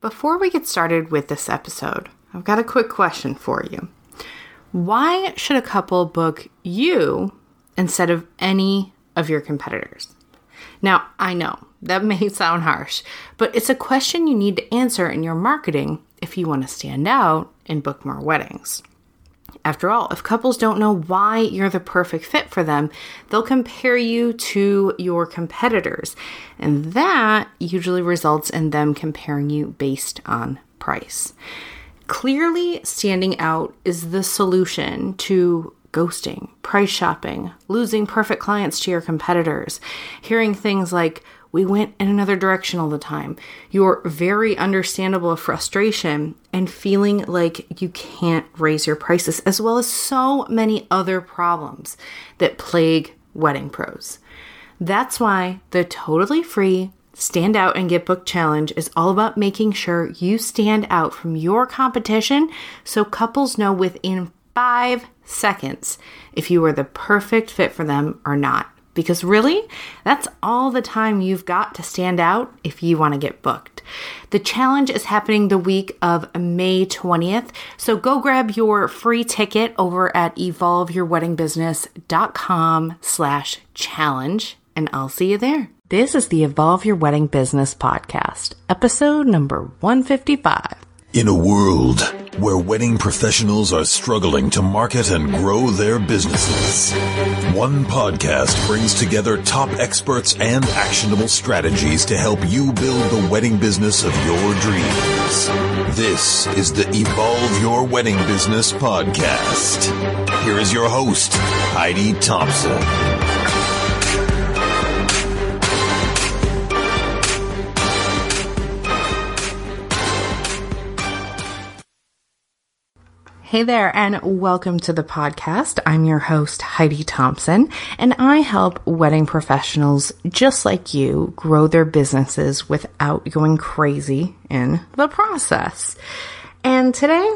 Before we get started with this episode, I've got a quick question for you. Why should a couple book you instead of any of your competitors? Now, I know that may sound harsh, but it's a question you need to answer in your marketing if you want to stand out and book more weddings. After all, if couples don't know why you're the perfect fit for them, they'll compare you to your competitors, and that usually results in them comparing you based on price. Clearly, standing out is the solution to ghosting, price shopping, losing perfect clients to your competitors, hearing things like, we went in another direction all the time, your very understandable frustration, and feeling like you can't raise your prices, as well as so many other problems that plague wedding pros. That's why the totally free Stand Out and Get Booked Challenge is all about making sure you stand out from your competition so couples know within five seconds if you are the perfect fit for them or not. Because really, that's all the time you've got to stand out if you want to get booked. The challenge is happening the week of May 20th, so go grab your free ticket over at evolveyourweddingbusiness.com slash challenge, and I'll see you there. This is the Evolve Your Wedding Business podcast, episode number 155. In a world where wedding professionals are struggling to market and grow their businesses, one podcast brings together top experts and actionable strategies to help you build the wedding business of your dreams. This is the Evolve Your Wedding Business podcast. Here is your host, Heidi Thompson. Hey there, and welcome to the podcast. I'm your host, Heidi Thompson, and I help wedding professionals just like you grow their businesses without going crazy in the process. And today,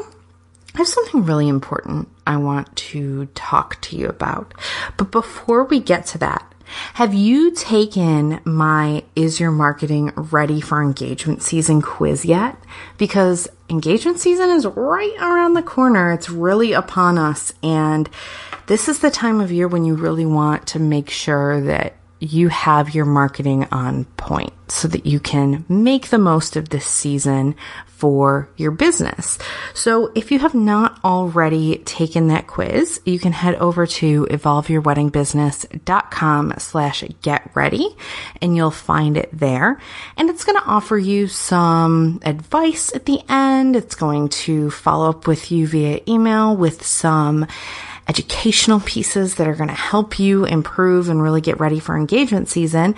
I have something really important I want to talk to you about. But before we get to that, have you taken my Is Your Marketing Ready for Engagement Season quiz yet? Because engagement season is right around the corner. It's really upon us. And this is the time of year when you really want to make sure that you have your marketing on point so that you can make the most of this season for your business. So if you have not already taken that quiz, you can head over to evolveyourweddingbusiness.com slash get ready and you'll find it there. And it's going to offer you some advice at the end. It's going to follow up with you via email with some educational pieces that are going to help you improve and really get ready for engagement season.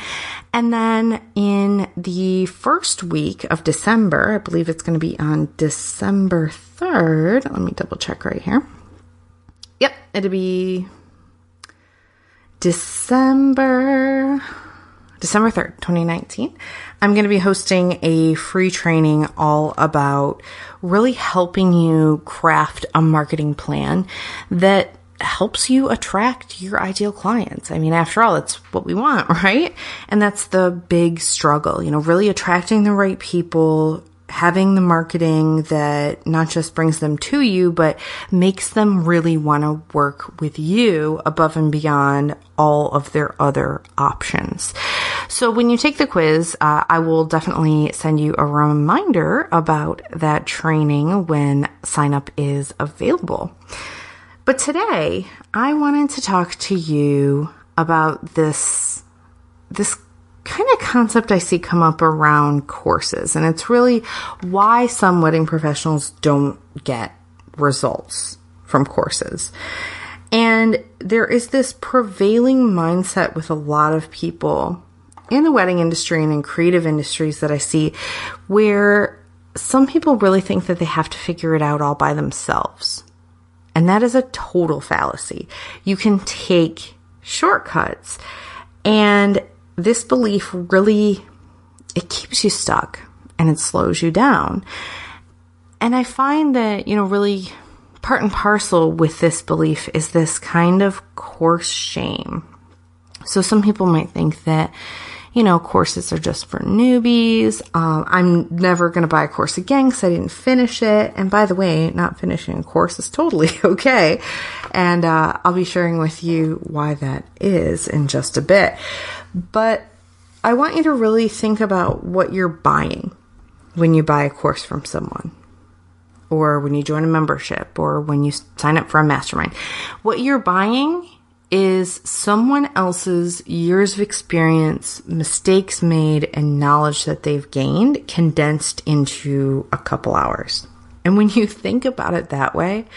And then in the first week of December, I believe it's going to be on December 3rd. Let me double check right here. Yep, it'll be December December 3rd, 2019. I'm going to be hosting a free training all about really helping you craft a marketing plan that helps you attract your ideal clients. I mean, after all, it's what we want, right? And that's the big struggle, you know, really attracting the right people, having the marketing that not just brings them to you, but makes them really want to work with you above and beyond all of their other options. So when you take the quiz, uh, I will definitely send you a reminder about that training when sign up is available. But today I wanted to talk to you about this, this kind of concept I see come up around courses. And it's really why some wedding professionals don't get results from courses. And there is this prevailing mindset with a lot of people in the wedding industry and in creative industries that I see where some people really think that they have to figure it out all by themselves. And that is a total fallacy. You can take shortcuts and this belief really it keeps you stuck and it slows you down. And I find that, you know, really part and parcel with this belief is this kind of course shame. So some people might think that, you know, courses are just for newbies. Um, I'm never going to buy a course again because I didn't finish it. And by the way, not finishing a course is totally okay. And uh, I'll be sharing with you why that is in just a bit. But I want you to really think about what you're buying when you buy a course from someone or when you join a membership or when you sign up for a mastermind. What you're buying is someone else's years of experience, mistakes made, and knowledge that they've gained condensed into a couple hours. And when you think about it that way,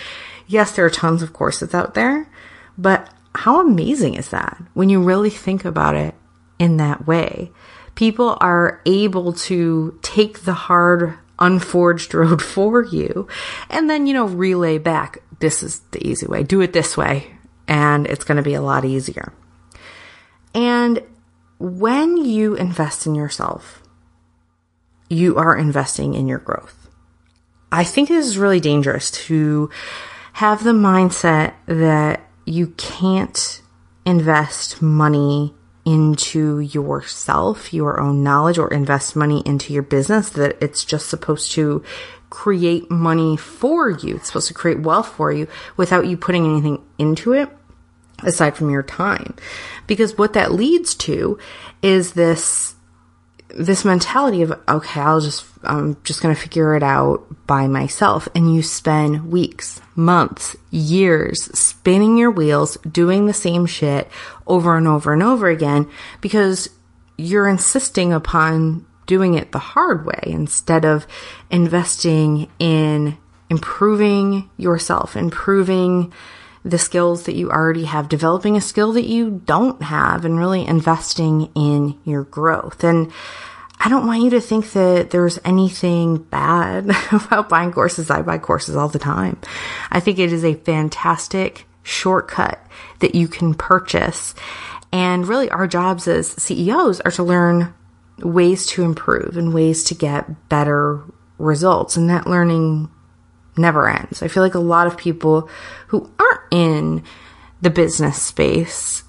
yes, there are tons of courses out there, but how amazing is that when you really think about it in that way? People are able to take the hard, unforged road for you and then, you know, relay back. This is the easy way. Do it this way and it's going to be a lot easier. And when you invest in yourself, you are investing in your growth. I think it is really dangerous to have the mindset that you can't invest money into yourself, your own knowledge, or invest money into your business, that it's just supposed to create money for you. It's supposed to create wealth for you without you putting anything into it aside from your time. Because what that leads to is this this mentality of okay, I'll just I'm just going to figure it out by myself and you spend weeks, months, years spinning your wheels doing the same shit over and over and over again because you're insisting upon doing it the hard way instead of investing in improving yourself, improving the skills that you already have, developing a skill that you don't have, and really investing in your growth. And I don't want you to think that there's anything bad about buying courses. I buy courses all the time. I think it is a fantastic shortcut that you can purchase. And really, our jobs as CEOs are to learn ways to improve and ways to get better results. And that learning never ends. I feel like a lot of people who aren't in the business space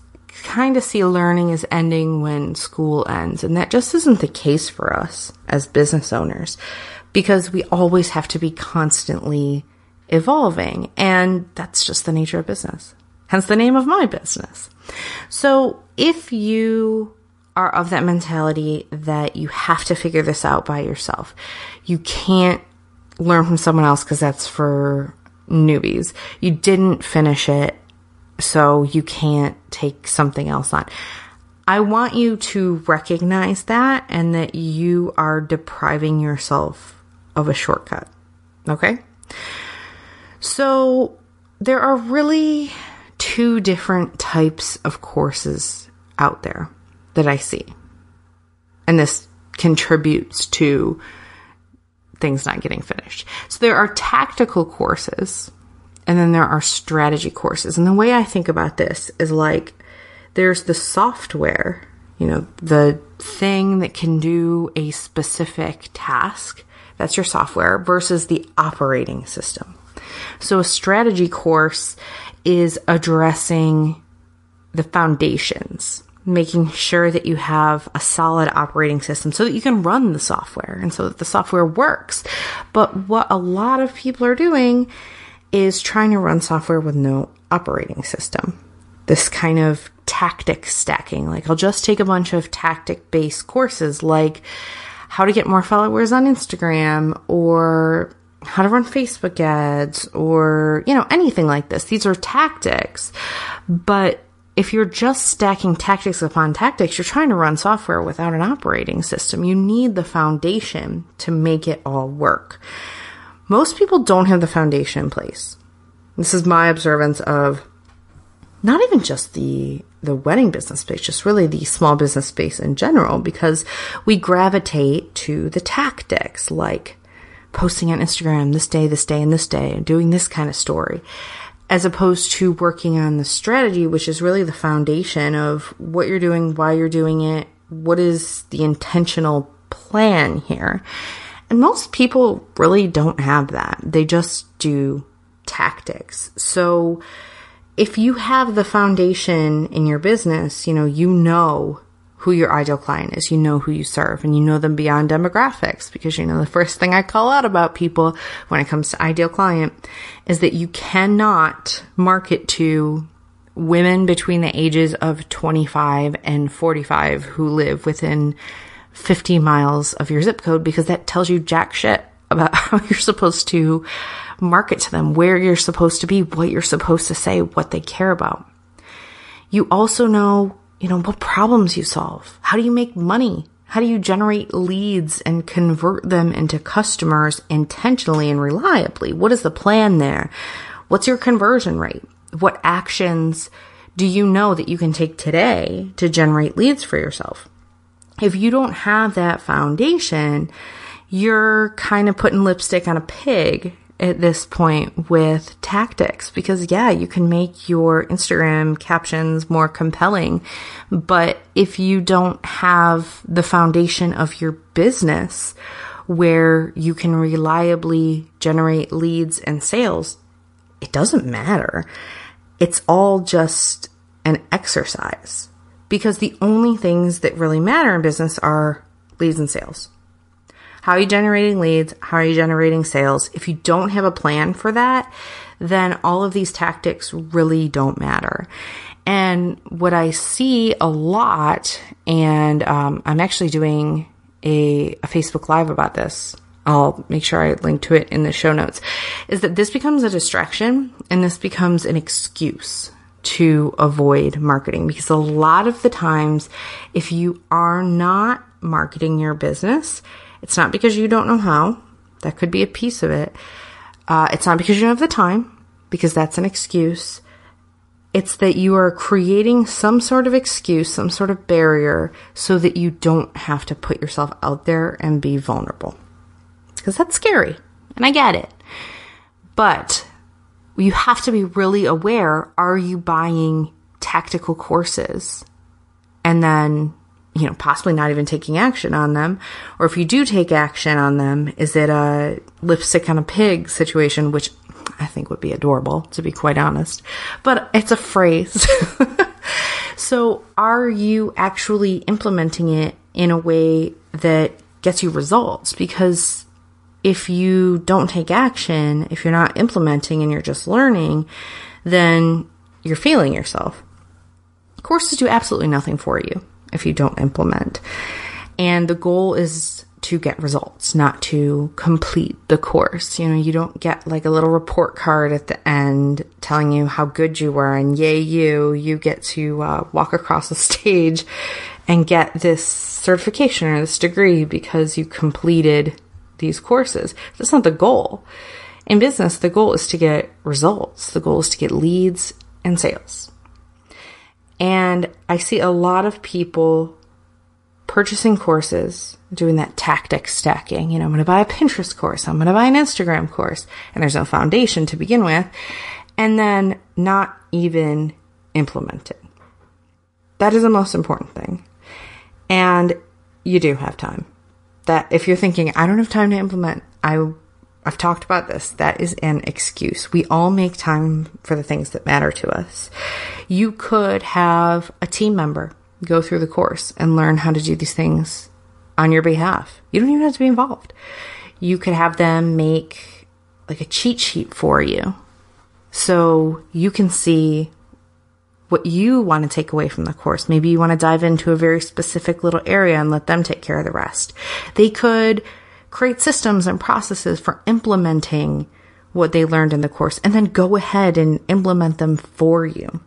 kind of see learning as ending when school ends. And that just isn't the case for us as business owners because we always have to be constantly evolving. And that's just the nature of business. Hence the name of my business. So if you are of that mentality that you have to figure this out by yourself, you can't learn from someone else because that's for newbies. You didn't finish it, so you can't take something else on. I want you to recognize that and that you are depriving yourself of a shortcut. Okay? So, there are really two different types of courses out there that I see. And this contributes to things not getting finished. So there are tactical courses and then there are strategy courses. And the way I think about this is like there's the software, you know, the thing that can do a specific task. That's your software versus the operating system. So a strategy course is addressing the foundations making sure that you have a solid operating system so that you can run the software and so that the software works. But what a lot of people are doing is trying to run software with no operating system. This kind of tactic stacking. Like, I'll just take a bunch of tactic based courses like how to get more followers on Instagram or how to run Facebook ads or, you know, anything like this. These are tactics, but if you're just stacking tactics upon tactics, you're trying to run software without an operating system. You need the foundation to make it all work. Most people don't have the foundation in place. This is my observance of not even just the the wedding business space, just really the small business space in general, because we gravitate to the tactics like posting on Instagram this day, this day, and this day, and doing this kind of story as opposed to working on the strategy, which is really the foundation of what you're doing, why you're doing it, what is the intentional plan here. And most people really don't have that. They just do tactics. So if you have the foundation in your business, you know, you know who your ideal client is. You know who you serve and you know them beyond demographics because you know the first thing I call out about people when it comes to ideal client is that you cannot market to women between the ages of 25 and 45 who live within 50 miles of your zip code because that tells you jack shit about how you're supposed to market to them, where you're supposed to be, what you're supposed to say, what they care about. You also know you know, what problems you solve. How do you make money? How do you generate leads and convert them into customers intentionally and reliably? What is the plan there? What's your conversion rate? What actions do you know that you can take today to generate leads for yourself? If you don't have that foundation, you're kind of putting lipstick on a pig at this point with tactics because yeah, you can make your Instagram captions more compelling. But if you don't have the foundation of your business where you can reliably generate leads and sales, it doesn't matter. It's all just an exercise because the only things that really matter in business are leads and sales. How are you generating leads? How are you generating sales? If you don't have a plan for that, then all of these tactics really don't matter. And what I see a lot, and um, I'm actually doing a, a Facebook Live about this. I'll make sure I link to it in the show notes. Is that this becomes a distraction and this becomes an excuse to avoid marketing because a lot of the times, if you are not marketing your business, it's not because you don't know how. That could be a piece of it. Uh, it's not because you don't have the time, because that's an excuse. It's that you are creating some sort of excuse, some sort of barrier, so that you don't have to put yourself out there and be vulnerable. Because that's scary, and I get it. But you have to be really aware are you buying tactical courses and then you know, possibly not even taking action on them. Or if you do take action on them, is it a lipstick on a pig situation, which I think would be adorable, to be quite honest. But it's a phrase. so are you actually implementing it in a way that gets you results? Because if you don't take action, if you're not implementing and you're just learning, then you're failing yourself. Courses do absolutely nothing for you if you don't implement. And the goal is to get results, not to complete the course. You know, you don't get like a little report card at the end telling you how good you were and yay you, you get to uh, walk across the stage and get this certification or this degree because you completed these courses. That's not the goal. In business, the goal is to get results. The goal is to get leads and sales. And I see a lot of people purchasing courses, doing that tactic stacking. You know, I'm going to buy a Pinterest course. I'm going to buy an Instagram course. And there's no foundation to begin with. And then not even implement it. That is the most important thing. And you do have time. That if you're thinking, I don't have time to implement, I I've talked about this. That is an excuse. We all make time for the things that matter to us. You could have a team member go through the course and learn how to do these things on your behalf. You don't even have to be involved. You could have them make like a cheat sheet for you so you can see what you want to take away from the course. Maybe you want to dive into a very specific little area and let them take care of the rest. They could create systems and processes for implementing what they learned in the course and then go ahead and implement them for you.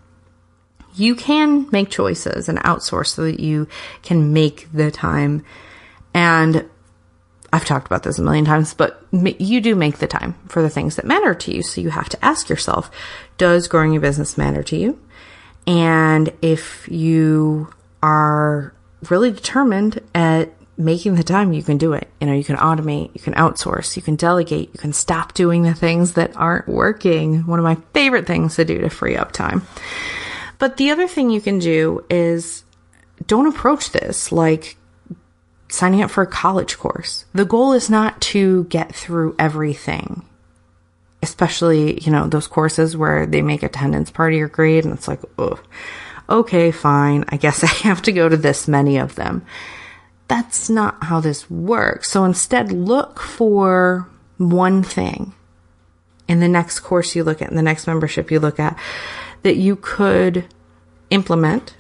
You can make choices and outsource so that you can make the time. And I've talked about this a million times, but you do make the time for the things that matter to you. So you have to ask yourself, does growing your business matter to you? And if you are really determined at making the time, you can do it. You know, you can automate, you can outsource, you can delegate, you can stop doing the things that aren't working. One of my favorite things to do to free up time. But the other thing you can do is don't approach this like signing up for a college course. The goal is not to get through everything. Especially, you know, those courses where they make attendance part of your grade and it's like, oh, okay, fine. I guess I have to go to this many of them. That's not how this works. So instead, look for one thing in the next course you look at, in the next membership you look at, that you could implement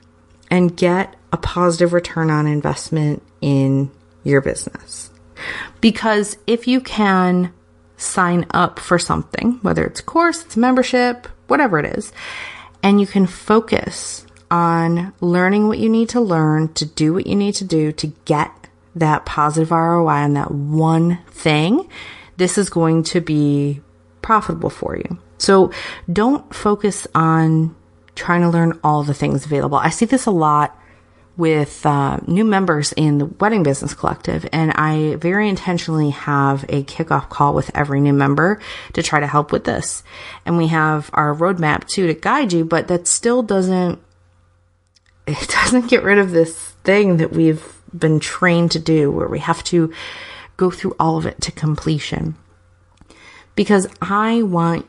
and get a positive return on investment in your business. Because if you can sign up for something, whether it's a course, it's a membership, whatever it is, and you can focus on learning what you need to learn to do what you need to do to get that positive ROI on that one thing, this is going to be profitable for you. So don't focus on trying to learn all the things available. I see this a lot with uh, new members in the Wedding Business Collective, and I very intentionally have a kickoff call with every new member to try to help with this. And we have our roadmap too to guide you, but that still doesn't it doesn't get rid of this thing that we've been trained to do, where we have to go through all of it to completion. Because I want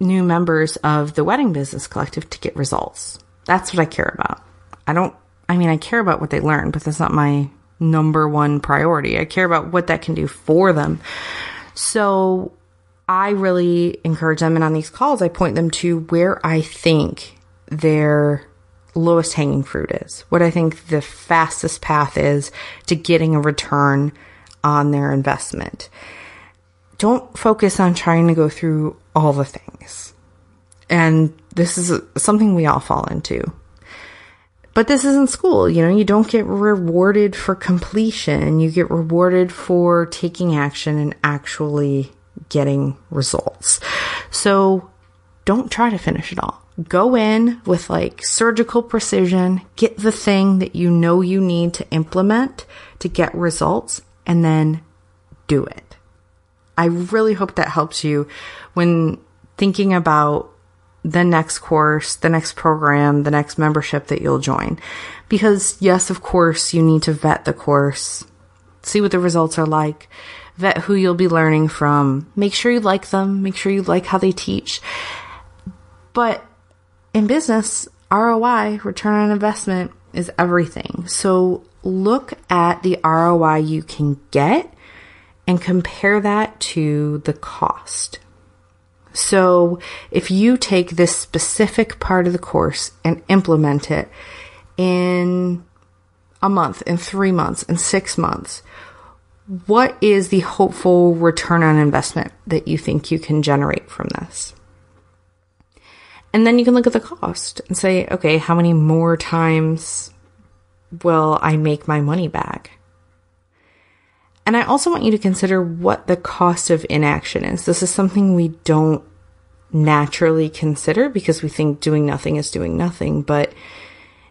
new members of the Wedding Business Collective to get results. That's what I care about. I don't I mean, I care about what they learn, but that's not my number one priority. I care about what that can do for them. So I really encourage them. And on these calls, I point them to where I think their lowest hanging fruit is, what I think the fastest path is to getting a return on their investment. Don't focus on trying to go through all the things. And this is something we all fall into. But this isn't school, you know, you don't get rewarded for completion. You get rewarded for taking action and actually getting results. So don't try to finish it all. Go in with like surgical precision, get the thing that you know you need to implement to get results, and then do it. I really hope that helps you when thinking about the next course, the next program, the next membership that you'll join. Because yes, of course, you need to vet the course, see what the results are like, vet who you'll be learning from, make sure you like them, make sure you like how they teach. But in business, ROI, return on investment, is everything. So look at the ROI you can get and compare that to the cost. So if you take this specific part of the course and implement it in a month, in three months, in six months, what is the hopeful return on investment that you think you can generate from this? And then you can look at the cost and say, okay, how many more times will I make my money back? And I also want you to consider what the cost of inaction is. This is something we don't naturally consider because we think doing nothing is doing nothing, but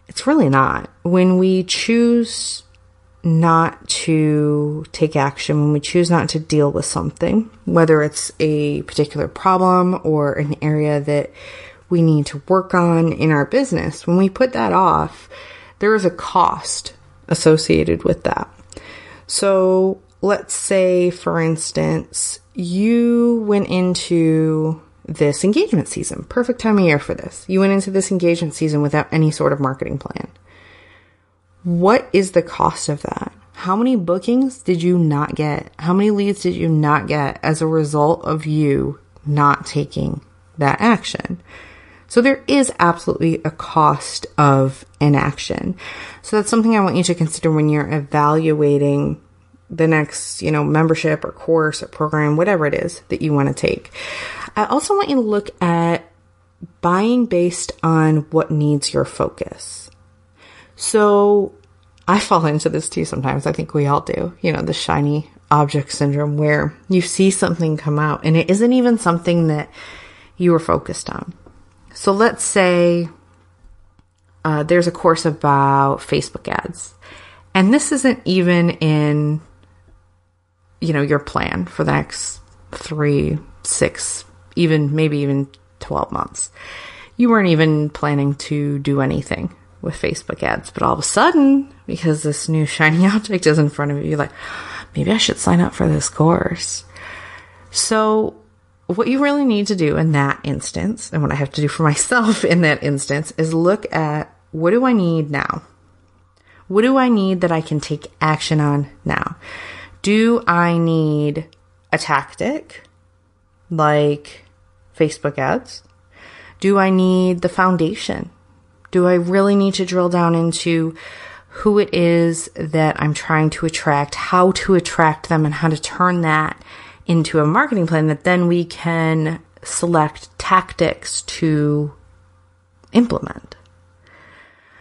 it's really not. When we choose not to take action, when we choose not to deal with something, whether it's a particular problem or an area that we need to work on in our business, when we put that off, there is a cost associated with that. So let's say, for instance, you went into this engagement season. Perfect time of year for this. You went into this engagement season without any sort of marketing plan. What is the cost of that? How many bookings did you not get? How many leads did you not get as a result of you not taking that action? So there is absolutely a cost of inaction. So that's something I want you to consider when you're evaluating the next, you know, membership or course or program, whatever it is that you want to take. I also want you to look at buying based on what needs your focus. So I fall into this too sometimes. I think we all do. You know, the shiny object syndrome where you see something come out and it isn't even something that you were focused on. So let's say uh, there's a course about Facebook ads, and this isn't even in you know, your plan for the next three, six, even maybe even 12 months. You weren't even planning to do anything with Facebook ads, but all of a sudden, because this new shiny object is in front of you, you're like, maybe I should sign up for this course. So, what you really need to do in that instance, and what I have to do for myself in that instance, is look at what do I need now? What do I need that I can take action on now? Do I need a tactic like Facebook ads? Do I need the foundation? Do I really need to drill down into who it is that I'm trying to attract, how to attract them, and how to turn that into a marketing plan that then we can select tactics to implement?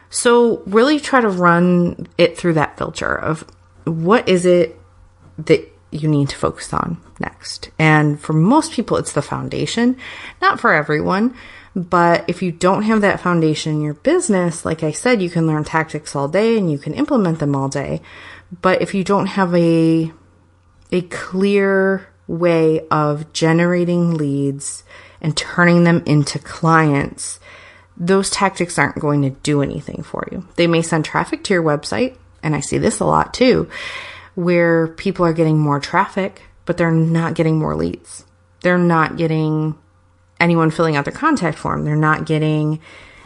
So really try to run it through that filter of what is it that you need to focus on next. And for most people, it's the foundation. Not for everyone, but if you don't have that foundation in your business, like I said, you can learn tactics all day and you can implement them all day. But if you don't have a, a clear way of generating leads and turning them into clients, those tactics aren't going to do anything for you. They may send traffic to your website, and I see this a lot too, where people are getting more traffic, but they're not getting more leads. They're not getting anyone filling out their contact form. They're not getting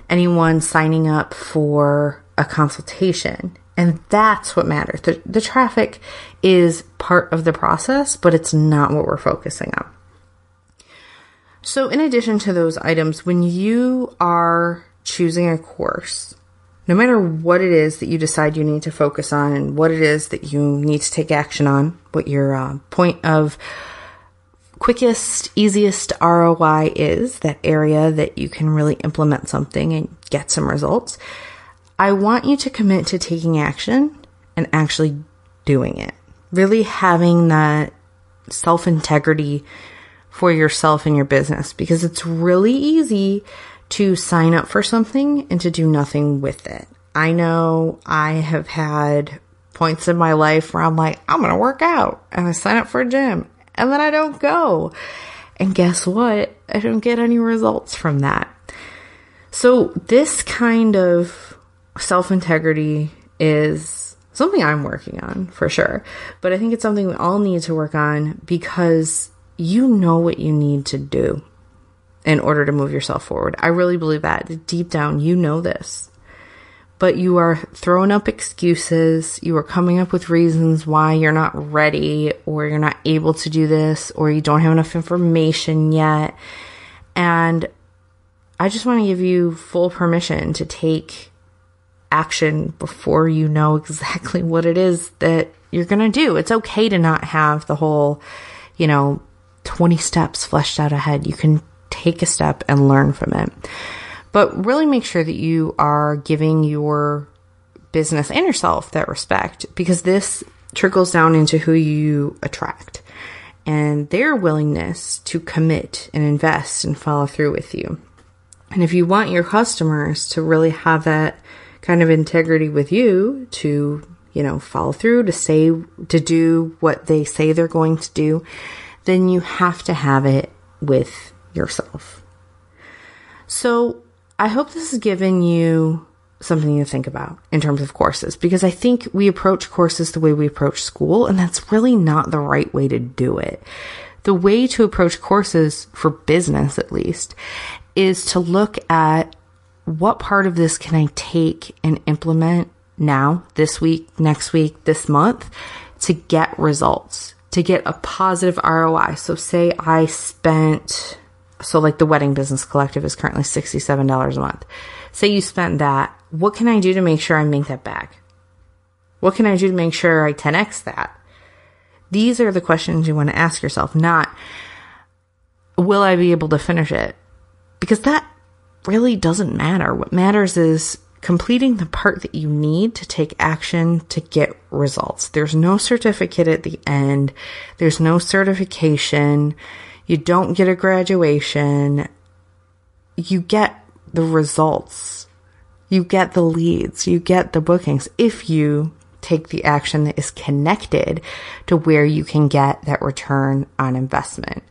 anyone signing up for a consultation. And that's what matters. The, the traffic is part of the process, but it's not what we're focusing on. So, in addition to those items, when you are choosing a course, no matter what it is that you decide you need to focus on and what it is that you need to take action on, what your uh, point of quickest, easiest ROI is, that area that you can really implement something and get some results, I want you to commit to taking action and actually doing it. Really having that self integrity for yourself and your business because it's really easy to sign up for something and to do nothing with it. I know I have had points in my life where I'm like, I'm going to work out and I sign up for a gym and then I don't go. And guess what? I don't get any results from that. So this kind of self integrity is something I'm working on for sure. But I think it's something we all need to work on because you know what you need to do in order to move yourself forward. I really believe that deep down, you know this. But you are throwing up excuses. You are coming up with reasons why you're not ready or you're not able to do this or you don't have enough information yet. And I just want to give you full permission to take action before you know exactly what it is that you're going to do. It's okay to not have the whole, you know, 20 steps fleshed out ahead. You can take a step and learn from it. But really make sure that you are giving your business and yourself that respect because this trickles down into who you attract and their willingness to commit and invest and follow through with you. And if you want your customers to really have that kind of integrity with you to, you know, follow through, to say, to do what they say they're going to do, then you have to have it with yourself. So I hope this has given you something to think about in terms of courses because I think we approach courses the way we approach school, and that's really not the right way to do it. The way to approach courses for business, at least, is to look at what part of this can I take and implement now, this week, next week, this month to get results, to get a positive ROI. So, say I spent so like the wedding business collective is currently $67 a month. Say you spent that. What can I do to make sure I make that back? What can I do to make sure I 10x that? These are the questions you want to ask yourself, not will I be able to finish it? Because that really doesn't matter. What matters is completing the part that you need to take action to get results. There's no certificate at the end. There's no certification. You don't get a graduation. You get the results. You get the leads. You get the bookings if you take the action that is connected to where you can get that return on investment.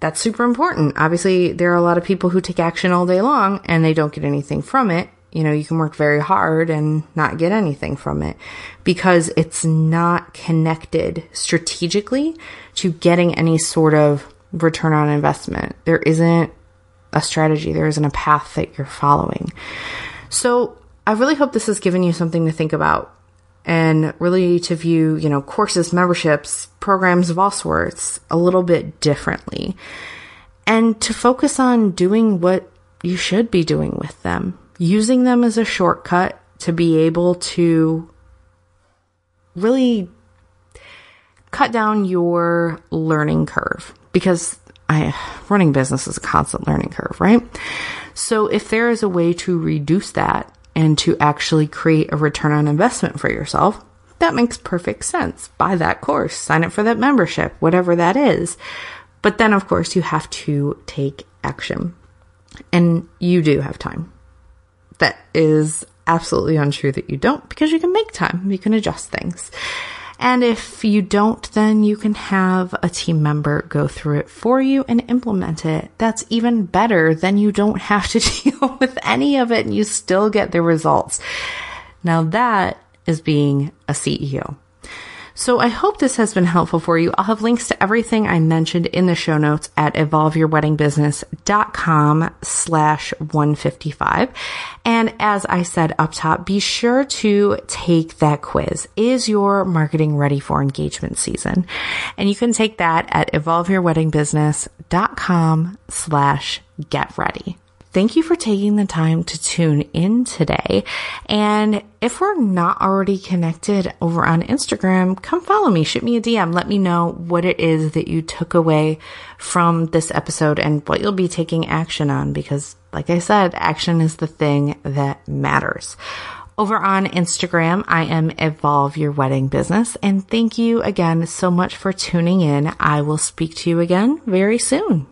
That's super important. Obviously, there are a lot of people who take action all day long and they don't get anything from it. You know, you can work very hard and not get anything from it because it's not connected strategically to getting any sort of return on investment. There isn't a strategy, there isn't a path that you're following. So I really hope this has given you something to think about and really to view, you know, courses, memberships, programs of all sorts a little bit differently and to focus on doing what you should be doing with them, using them as a shortcut to be able to really cut down your learning curve because I, running business is a constant learning curve, right? So if there is a way to reduce that and to actually create a return on investment for yourself, that makes perfect sense. Buy that course, sign up for that membership, whatever that is. But then, of course, you have to take action. And you do have time. That is absolutely untrue that you don't because you can make time. You can adjust things. And if you don't, then you can have a team member go through it for you and implement it. That's even better than you don't have to deal with any of it and you still get the results. Now that is being a CEO. So I hope this has been helpful for you. I'll have links to everything I mentioned in the show notes at evolveyourweddingbusiness.com slash 155. And as I said up top, be sure to take that quiz. Is your marketing ready for engagement season? And you can take that at evolveyourweddingbusiness.com slash get ready. Thank you for taking the time to tune in today. And if we're not already connected over on Instagram, come follow me, shoot me a DM. Let me know what it is that you took away from this episode and what you'll be taking action on because like I said, action is the thing that matters. Over on Instagram, I am Evolve Your Wedding Business. And thank you again so much for tuning in. I will speak to you again very soon.